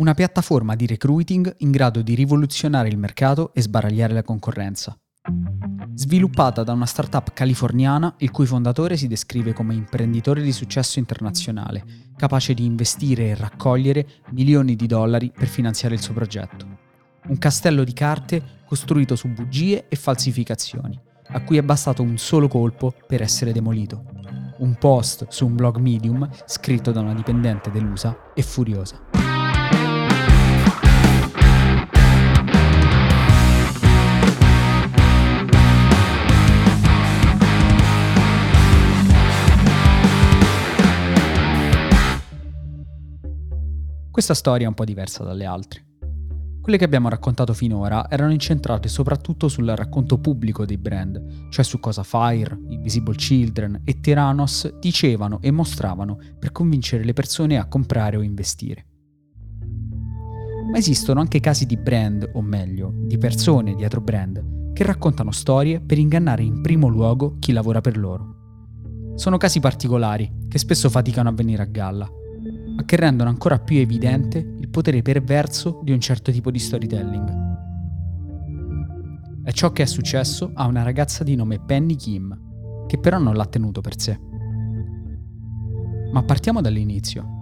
una piattaforma di recruiting in grado di rivoluzionare il mercato e sbaragliare la concorrenza. Sviluppata da una startup californiana il cui fondatore si descrive come imprenditore di successo internazionale, capace di investire e raccogliere milioni di dollari per finanziare il suo progetto. Un castello di carte costruito su bugie e falsificazioni, a cui è bastato un solo colpo per essere demolito. Un post su un blog Medium scritto da una dipendente delusa e furiosa. Questa storia è un po' diversa dalle altre. Quelle che abbiamo raccontato finora erano incentrate soprattutto sul racconto pubblico dei brand, cioè su cosa Fire, Invisible Children e Tyrannos dicevano e mostravano per convincere le persone a comprare o investire. Ma esistono anche casi di brand, o meglio, di persone dietro brand, che raccontano storie per ingannare in primo luogo chi lavora per loro. Sono casi particolari, che spesso faticano a venire a galla, ma che rendono ancora più evidente il potere perverso di un certo tipo di storytelling. È ciò che è successo a una ragazza di nome Penny Kim, che però non l'ha tenuto per sé. Ma partiamo dall'inizio.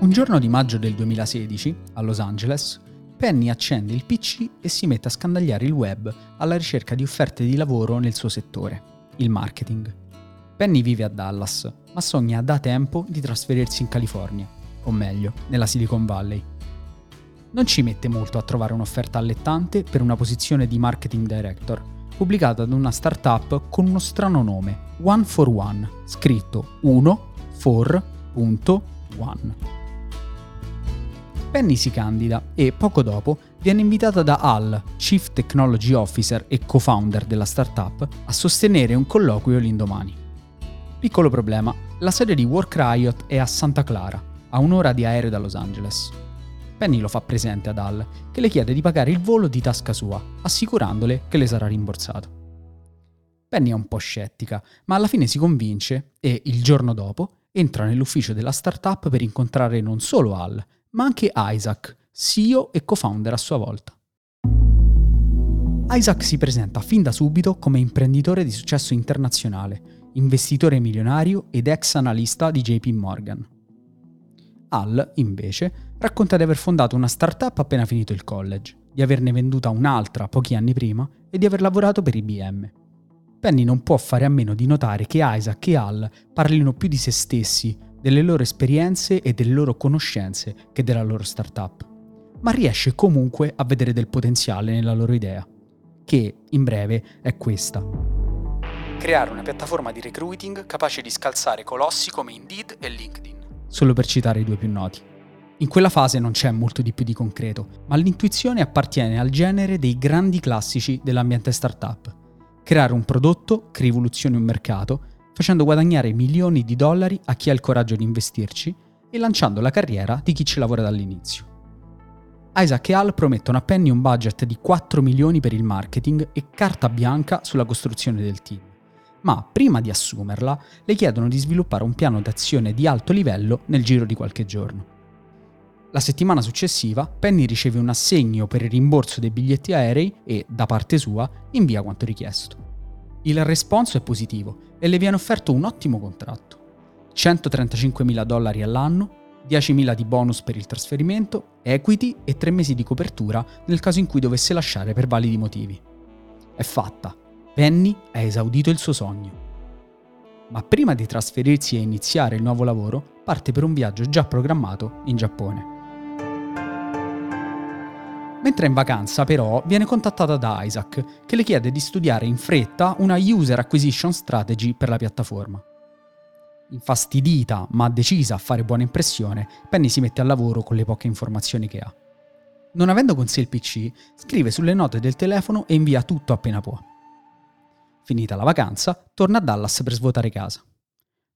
Un giorno di maggio del 2016, a Los Angeles, Penny accende il PC e si mette a scandagliare il web alla ricerca di offerte di lavoro nel suo settore, il marketing. Penny vive a Dallas, ma sogna da tempo di trasferirsi in California, o meglio, nella Silicon Valley. Non ci mette molto a trovare un'offerta allettante per una posizione di marketing director, pubblicata da una startup con uno strano nome, One for One, scritto 1 for.one. Penny si candida e poco dopo viene invitata da Al, Chief Technology Officer e co-founder della startup, a sostenere un colloquio l'indomani. Piccolo problema, la sede di Work Riot è a Santa Clara, a un'ora di aereo da Los Angeles. Penny lo fa presente ad Al, che le chiede di pagare il volo di tasca sua, assicurandole che le sarà rimborsato. Penny è un po' scettica, ma alla fine si convince e, il giorno dopo, entra nell'ufficio della startup per incontrare non solo Al, ma anche Isaac, CEO e co-founder a sua volta. Isaac si presenta fin da subito come imprenditore di successo internazionale investitore milionario ed ex analista di JP Morgan. Al, invece, racconta di aver fondato una startup appena finito il college, di averne venduta un'altra pochi anni prima e di aver lavorato per IBM. Penny non può fare a meno di notare che Isaac e Al parlino più di se stessi, delle loro esperienze e delle loro conoscenze che della loro startup, ma riesce comunque a vedere del potenziale nella loro idea, che, in breve, è questa creare una piattaforma di recruiting capace di scalzare colossi come Indeed e LinkedIn, solo per citare i due più noti. In quella fase non c'è molto di più di concreto, ma l'intuizione appartiene al genere dei grandi classici dell'ambiente startup. Creare un prodotto che rivoluzioni un mercato, facendo guadagnare milioni di dollari a chi ha il coraggio di investirci e lanciando la carriera di chi ci lavora dall'inizio. Isaac e Al promettono a Penny un budget di 4 milioni per il marketing e carta bianca sulla costruzione del team ma prima di assumerla le chiedono di sviluppare un piano d'azione di alto livello nel giro di qualche giorno. La settimana successiva Penny riceve un assegno per il rimborso dei biglietti aerei e, da parte sua, invia quanto richiesto. Il responso è positivo e le viene offerto un ottimo contratto. 135.000 dollari all'anno, 10.000 di bonus per il trasferimento, equity e 3 mesi di copertura nel caso in cui dovesse lasciare per validi motivi. È fatta, Penny ha esaudito il suo sogno. Ma prima di trasferirsi e iniziare il nuovo lavoro, parte per un viaggio già programmato in Giappone. Mentre è in vacanza, però, viene contattata da Isaac, che le chiede di studiare in fretta una user acquisition strategy per la piattaforma. Infastidita, ma decisa a fare buona impressione, Penny si mette al lavoro con le poche informazioni che ha. Non avendo con sé il PC, scrive sulle note del telefono e invia tutto appena può. Finita la vacanza, torna a Dallas per svuotare casa.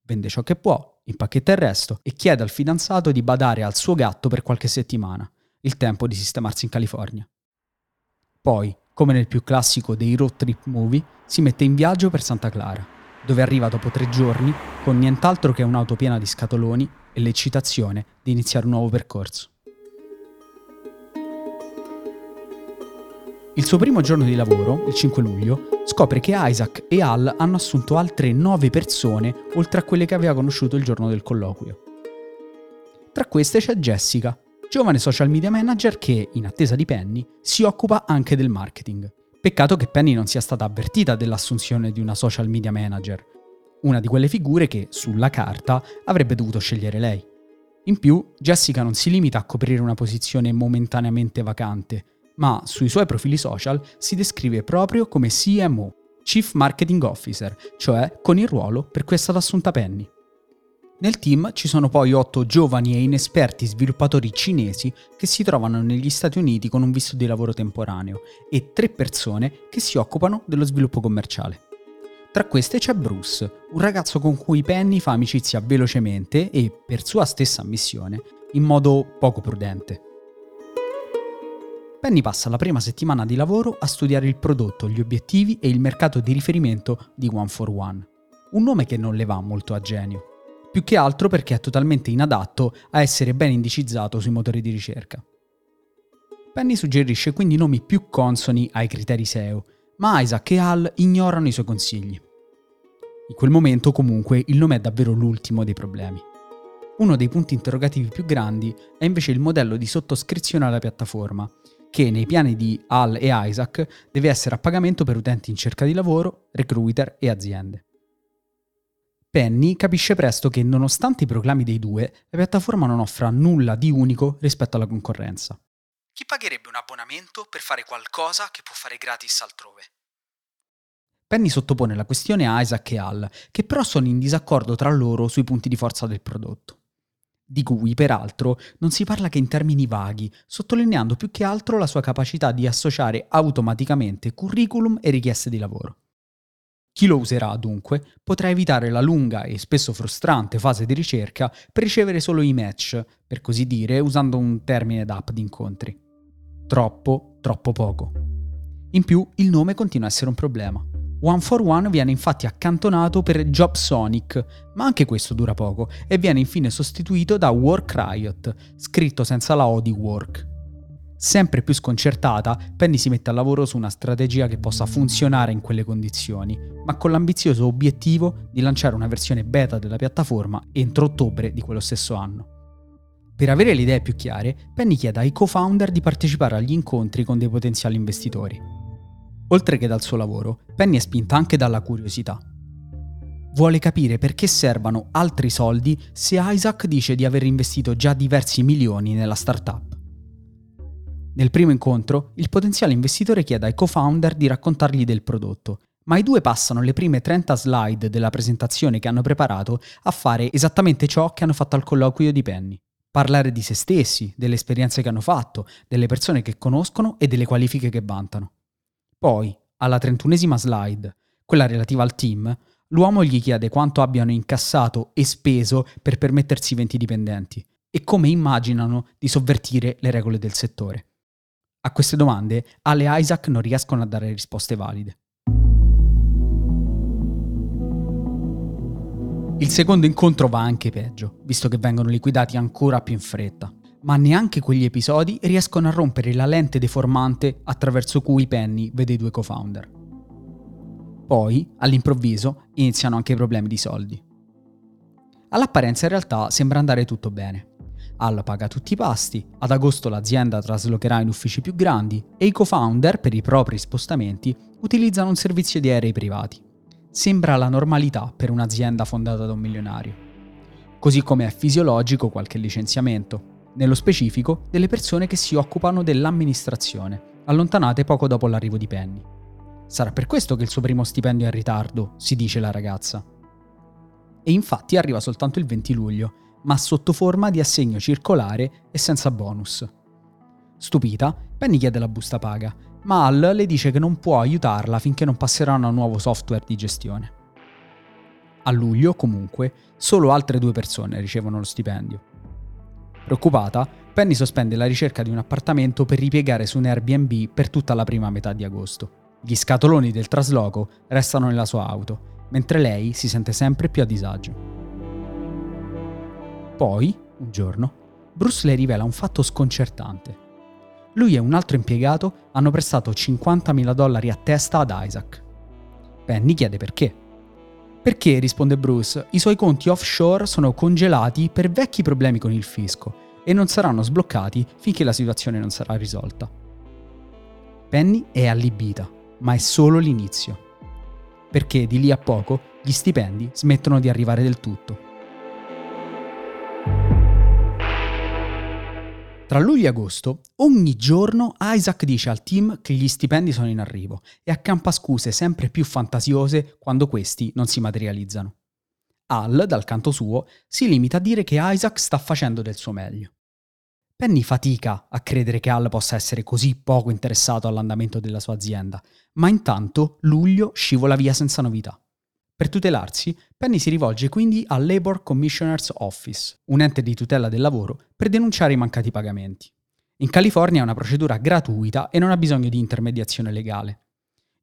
Vende ciò che può, impacchetta il resto e chiede al fidanzato di badare al suo gatto per qualche settimana, il tempo di sistemarsi in California. Poi, come nel più classico dei road trip movie, si mette in viaggio per Santa Clara, dove arriva dopo tre giorni con nient'altro che un'auto piena di scatoloni e l'eccitazione di iniziare un nuovo percorso. Il suo primo giorno di lavoro, il 5 luglio, scopre che Isaac e Al hanno assunto altre 9 persone oltre a quelle che aveva conosciuto il giorno del colloquio. Tra queste c'è Jessica, giovane social media manager che, in attesa di Penny, si occupa anche del marketing. Peccato che Penny non sia stata avvertita dell'assunzione di una social media manager, una di quelle figure che, sulla carta, avrebbe dovuto scegliere lei. In più, Jessica non si limita a coprire una posizione momentaneamente vacante, ma sui suoi profili social si descrive proprio come CMO, Chief Marketing Officer, cioè con il ruolo per cui è stata assunta Penny. Nel team ci sono poi otto giovani e inesperti sviluppatori cinesi che si trovano negli Stati Uniti con un visto di lavoro temporaneo e tre persone che si occupano dello sviluppo commerciale. Tra queste c'è Bruce, un ragazzo con cui Penny fa amicizia velocemente e, per sua stessa ammissione, in modo poco prudente. Penny passa la prima settimana di lavoro a studiare il prodotto, gli obiettivi e il mercato di riferimento di One for One. Un nome che non le va molto a genio più che altro perché è totalmente inadatto a essere ben indicizzato sui motori di ricerca. Penny suggerisce quindi nomi più consoni ai criteri SEO, ma Isaac e Hal ignorano i suoi consigli. In quel momento comunque il nome è davvero l'ultimo dei problemi. Uno dei punti interrogativi più grandi è invece il modello di sottoscrizione alla piattaforma, che nei piani di Hal e Isaac deve essere a pagamento per utenti in cerca di lavoro, recruiter e aziende. Penny capisce presto che nonostante i proclami dei due, la piattaforma non offra nulla di unico rispetto alla concorrenza. Chi pagherebbe un abbonamento per fare qualcosa che può fare gratis altrove? Penny sottopone la questione a Isaac e Al, che però sono in disaccordo tra loro sui punti di forza del prodotto. Di cui, peraltro, non si parla che in termini vaghi, sottolineando più che altro la sua capacità di associare automaticamente curriculum e richieste di lavoro. Chi lo userà, dunque, potrà evitare la lunga e spesso frustrante fase di ricerca per ricevere solo i match, per così dire, usando un termine d'app di incontri. Troppo, troppo poco. In più, il nome continua a essere un problema. One for One viene infatti accantonato per JobSonic, ma anche questo dura poco e viene infine sostituito da Work Riot, scritto senza la O di Work. Sempre più sconcertata, Penny si mette al lavoro su una strategia che possa funzionare in quelle condizioni, ma con l'ambizioso obiettivo di lanciare una versione beta della piattaforma entro ottobre di quello stesso anno. Per avere le idee più chiare, Penny chiede ai co-founder di partecipare agli incontri con dei potenziali investitori. Oltre che dal suo lavoro, Penny è spinta anche dalla curiosità. Vuole capire perché servano altri soldi se Isaac dice di aver investito già diversi milioni nella startup. Nel primo incontro, il potenziale investitore chiede ai co-founder di raccontargli del prodotto, ma i due passano le prime 30 slide della presentazione che hanno preparato a fare esattamente ciò che hanno fatto al colloquio di Penny. Parlare di se stessi, delle esperienze che hanno fatto, delle persone che conoscono e delle qualifiche che vantano. Poi, alla trentunesima slide, quella relativa al team, l'uomo gli chiede quanto abbiano incassato e speso per permettersi 20 dipendenti e come immaginano di sovvertire le regole del settore. A queste domande Ale e Isaac non riescono a dare risposte valide. Il secondo incontro va anche peggio, visto che vengono liquidati ancora più in fretta. Ma neanche quegli episodi riescono a rompere la lente deformante attraverso cui Penny vede i due co-founder. Poi, all'improvviso, iniziano anche i problemi di soldi. All'apparenza in realtà sembra andare tutto bene. Al paga tutti i pasti, ad agosto l'azienda traslocherà in uffici più grandi e i co-founder, per i propri spostamenti, utilizzano un servizio di aerei privati. Sembra la normalità per un'azienda fondata da un milionario. Così come è fisiologico qualche licenziamento, nello specifico delle persone che si occupano dell'amministrazione, allontanate poco dopo l'arrivo di Penny. Sarà per questo che il suo primo stipendio è in ritardo, si dice la ragazza. E infatti arriva soltanto il 20 luglio, ma sotto forma di assegno circolare e senza bonus. Stupita, Penny chiede la busta paga, ma Al le dice che non può aiutarla finché non passeranno a un nuovo software di gestione. A luglio, comunque, solo altre due persone ricevono lo stipendio. Preoccupata, Penny sospende la ricerca di un appartamento per ripiegare su un Airbnb per tutta la prima metà di agosto. Gli scatoloni del trasloco restano nella sua auto, mentre lei si sente sempre più a disagio. Poi, un giorno, Bruce le rivela un fatto sconcertante. Lui e un altro impiegato hanno prestato 50.000 dollari a testa ad Isaac. Penny chiede perché. Perché, risponde Bruce, i suoi conti offshore sono congelati per vecchi problemi con il fisco e non saranno sbloccati finché la situazione non sarà risolta. Penny è allibita, ma è solo l'inizio. Perché di lì a poco gli stipendi smettono di arrivare del tutto. Tra luglio e agosto, ogni giorno Isaac dice al team che gli stipendi sono in arrivo e accampa scuse sempre più fantasiose quando questi non si materializzano. Al, dal canto suo, si limita a dire che Isaac sta facendo del suo meglio. Penny fatica a credere che Al possa essere così poco interessato all'andamento della sua azienda, ma intanto luglio scivola via senza novità. Per tutelarsi, Penny si rivolge quindi al Labor Commissioner's Office, un ente di tutela del lavoro, per denunciare i mancati pagamenti. In California è una procedura gratuita e non ha bisogno di intermediazione legale.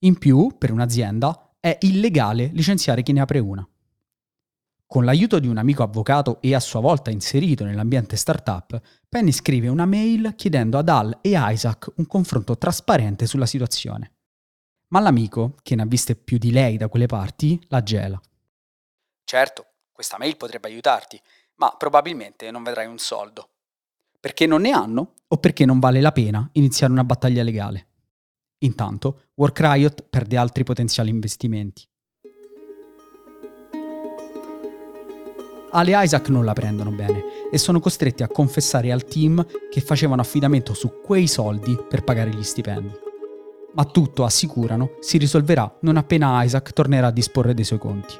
In più, per un'azienda, è illegale licenziare chi ne apre una. Con l'aiuto di un amico avvocato e a sua volta inserito nell'ambiente startup, Penny scrive una mail chiedendo ad Al e Isaac un confronto trasparente sulla situazione ma l'amico, che ne ha viste più di lei da quelle parti, la gela. Certo, questa mail potrebbe aiutarti, ma probabilmente non vedrai un soldo. Perché non ne hanno o perché non vale la pena iniziare una battaglia legale. Intanto, Work Riot perde altri potenziali investimenti. Ale e Isaac non la prendono bene e sono costretti a confessare al team che facevano affidamento su quei soldi per pagare gli stipendi ma tutto, assicurano, si risolverà non appena Isaac tornerà a disporre dei suoi conti.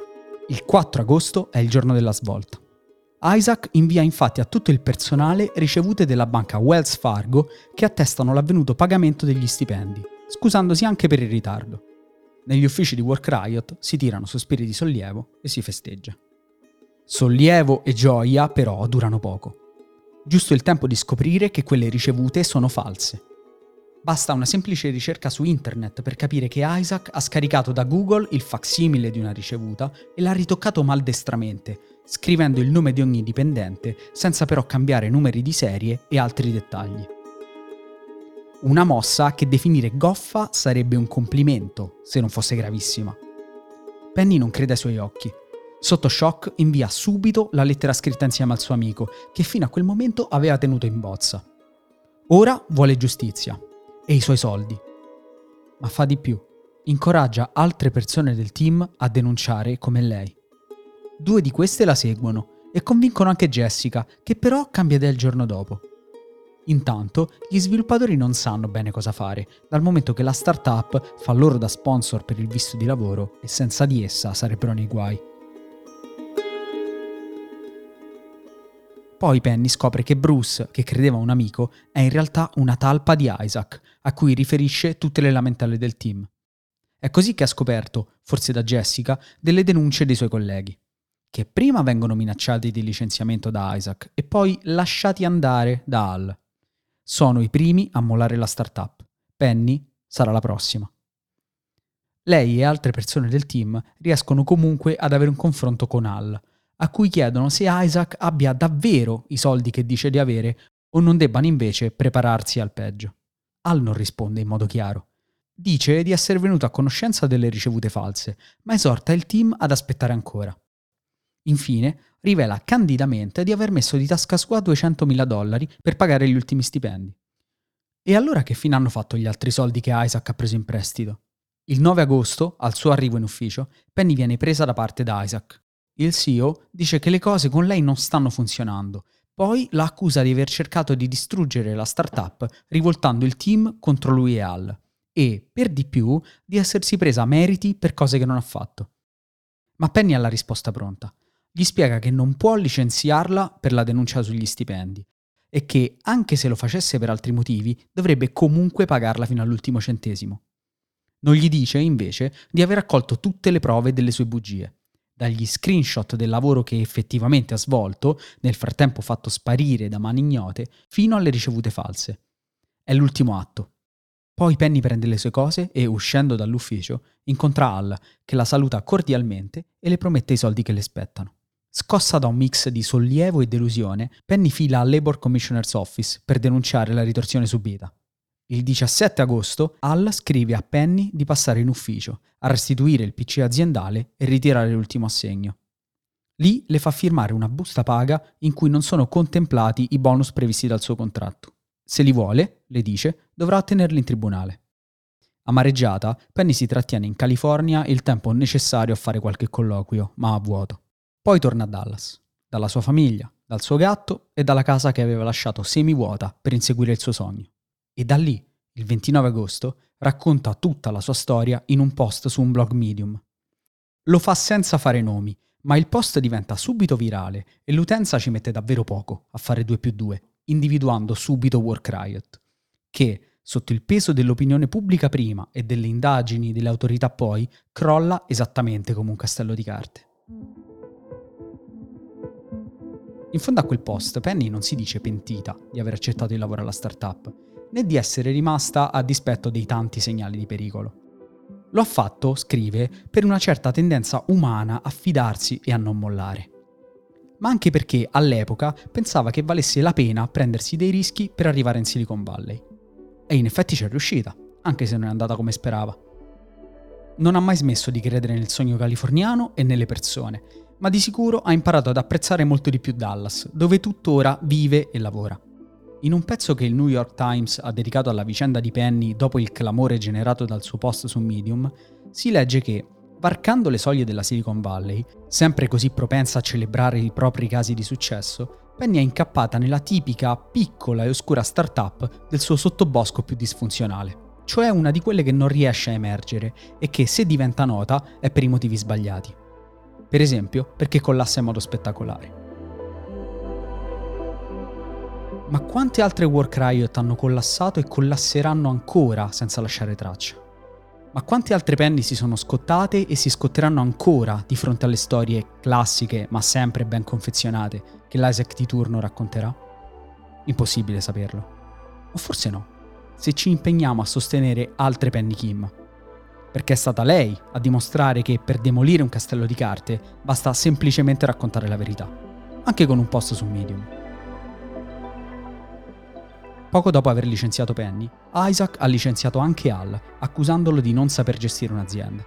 Il 4 agosto è il giorno della svolta. Isaac invia infatti a tutto il personale ricevute della banca Wells Fargo che attestano l'avvenuto pagamento degli stipendi, scusandosi anche per il ritardo. Negli uffici di Work Riot si tirano sospiri di sollievo e si festeggia. Sollievo e gioia però durano poco. Giusto il tempo di scoprire che quelle ricevute sono false Basta una semplice ricerca su internet per capire che Isaac ha scaricato da Google il facsimile di una ricevuta e l'ha ritoccato maldestramente, scrivendo il nome di ogni dipendente senza però cambiare numeri di serie e altri dettagli. Una mossa che definire goffa sarebbe un complimento, se non fosse gravissima. Penny non crede ai suoi occhi. Sotto shock invia subito la lettera scritta insieme al suo amico, che fino a quel momento aveva tenuto in bozza. Ora vuole giustizia, e i suoi soldi. Ma fa di più, incoraggia altre persone del team a denunciare come lei. Due di queste la seguono e convincono anche Jessica, che però cambia idea il giorno dopo. Intanto, gli sviluppatori non sanno bene cosa fare, dal momento che la startup fa loro da sponsor per il visto di lavoro e senza di essa sarebbero nei guai. Poi Penny scopre che Bruce, che credeva un amico, è in realtà una talpa di Isaac, a cui riferisce tutte le lamentele del team. È così che ha scoperto, forse da Jessica, delle denunce dei suoi colleghi, che prima vengono minacciati di licenziamento da Isaac e poi lasciati andare da Al. Sono i primi a mollare la startup. Penny sarà la prossima. Lei e altre persone del team riescono comunque ad avere un confronto con Al, a cui chiedono se Isaac abbia davvero i soldi che dice di avere o non debbano invece prepararsi al peggio. Al non risponde in modo chiaro. Dice di essere venuto a conoscenza delle ricevute false, ma esorta il team ad aspettare ancora. Infine, rivela candidamente di aver messo di tasca sua 200.000 dollari per pagare gli ultimi stipendi. E allora che fine hanno fatto gli altri soldi che Isaac ha preso in prestito? Il 9 agosto, al suo arrivo in ufficio, Penny viene presa da parte da Isaac, il CEO dice che le cose con lei non stanno funzionando. Poi la accusa di aver cercato di distruggere la startup rivoltando il team contro lui e Al. E, per di più, di essersi presa meriti per cose che non ha fatto. Ma Penny ha la risposta pronta. Gli spiega che non può licenziarla per la denuncia sugli stipendi e che, anche se lo facesse per altri motivi, dovrebbe comunque pagarla fino all'ultimo centesimo. Non gli dice, invece, di aver accolto tutte le prove delle sue bugie dagli screenshot del lavoro che effettivamente ha svolto, nel frattempo fatto sparire da mani ignote, fino alle ricevute false. È l'ultimo atto. Poi Penny prende le sue cose e, uscendo dall'ufficio, incontra Al, che la saluta cordialmente e le promette i soldi che le spettano. Scossa da un mix di sollievo e delusione, Penny fila al Labor Commissioner's Office per denunciare la ritorsione subita. Il 17 agosto Al scrive a Penny di passare in ufficio, a restituire il PC aziendale e ritirare l'ultimo assegno. Lì le fa firmare una busta paga in cui non sono contemplati i bonus previsti dal suo contratto. Se li vuole, le dice, dovrà ottenerli in tribunale. Amareggiata, Penny si trattiene in California il tempo necessario a fare qualche colloquio, ma a vuoto. Poi torna a Dallas, dalla sua famiglia, dal suo gatto e dalla casa che aveva lasciato semi-vuota per inseguire il suo sogno e da lì, il 29 agosto, racconta tutta la sua storia in un post su un blog Medium. Lo fa senza fare nomi, ma il post diventa subito virale e l'utenza ci mette davvero poco a fare 2 più 2, individuando subito Work Riot, che, sotto il peso dell'opinione pubblica prima e delle indagini delle autorità poi, crolla esattamente come un castello di carte. In fondo a quel post, Penny non si dice pentita di aver accettato il lavoro alla startup, né di essere rimasta a dispetto dei tanti segnali di pericolo. Lo ha fatto, scrive, per una certa tendenza umana a fidarsi e a non mollare. Ma anche perché all'epoca pensava che valesse la pena prendersi dei rischi per arrivare in Silicon Valley. E in effetti ci è riuscita, anche se non è andata come sperava. Non ha mai smesso di credere nel sogno californiano e nelle persone, ma di sicuro ha imparato ad apprezzare molto di più Dallas, dove tuttora vive e lavora. In un pezzo che il New York Times ha dedicato alla vicenda di Penny dopo il clamore generato dal suo post su Medium, si legge che, varcando le soglie della Silicon Valley, sempre così propensa a celebrare i propri casi di successo, Penny è incappata nella tipica piccola e oscura startup del suo sottobosco più disfunzionale, cioè una di quelle che non riesce a emergere e che se diventa nota è per i motivi sbagliati. Per esempio, perché collassa in modo spettacolare. Ma quante altre Work Riot hanno collassato e collasseranno ancora senza lasciare traccia? Ma quante altre penny si sono scottate e si scotteranno ancora di fronte alle storie classiche ma sempre ben confezionate che l'Isaac di turno racconterà? Impossibile saperlo. O forse no, se ci impegniamo a sostenere altre Penny Kim. Perché è stata lei a dimostrare che per demolire un castello di carte basta semplicemente raccontare la verità, anche con un post su Medium. Poco dopo aver licenziato Penny, Isaac ha licenziato anche Al, accusandolo di non saper gestire un'azienda.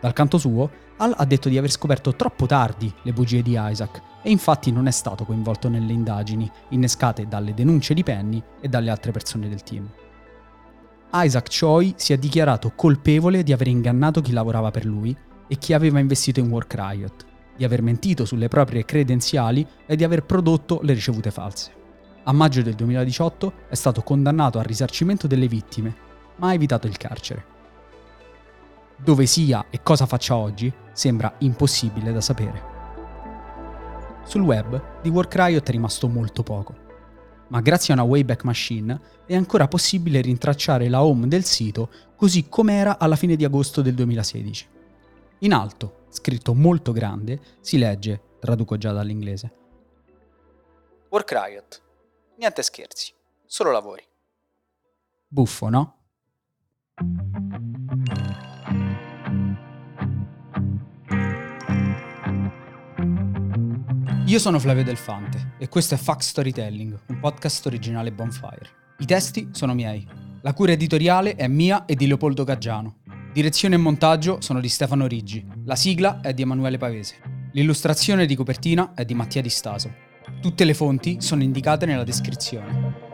Dal canto suo, Al ha detto di aver scoperto troppo tardi le bugie di Isaac e infatti non è stato coinvolto nelle indagini innescate dalle denunce di Penny e dalle altre persone del team. Isaac Choi si è dichiarato colpevole di aver ingannato chi lavorava per lui e chi aveva investito in Work Riot, di aver mentito sulle proprie credenziali e di aver prodotto le ricevute false. A maggio del 2018 è stato condannato al risarcimento delle vittime, ma ha evitato il carcere. Dove sia e cosa faccia oggi sembra impossibile da sapere. Sul web di Work Riot è rimasto molto poco, ma grazie a una Wayback Machine è ancora possibile rintracciare la home del sito così com'era alla fine di agosto del 2016. In alto, scritto molto grande, si legge, traduco già dall'inglese, Work Riot, Niente scherzi, solo lavori. Buffo, no? Io sono Flavio Delfante e questo è Fact Storytelling, un podcast originale Bonfire. I testi sono miei. La cura editoriale è mia e di Leopoldo Gaggiano. Direzione e montaggio sono di Stefano Riggi. La sigla è di Emanuele Pavese. L'illustrazione di copertina è di Mattia Di Staso. Tutte le fonti sono indicate nella descrizione.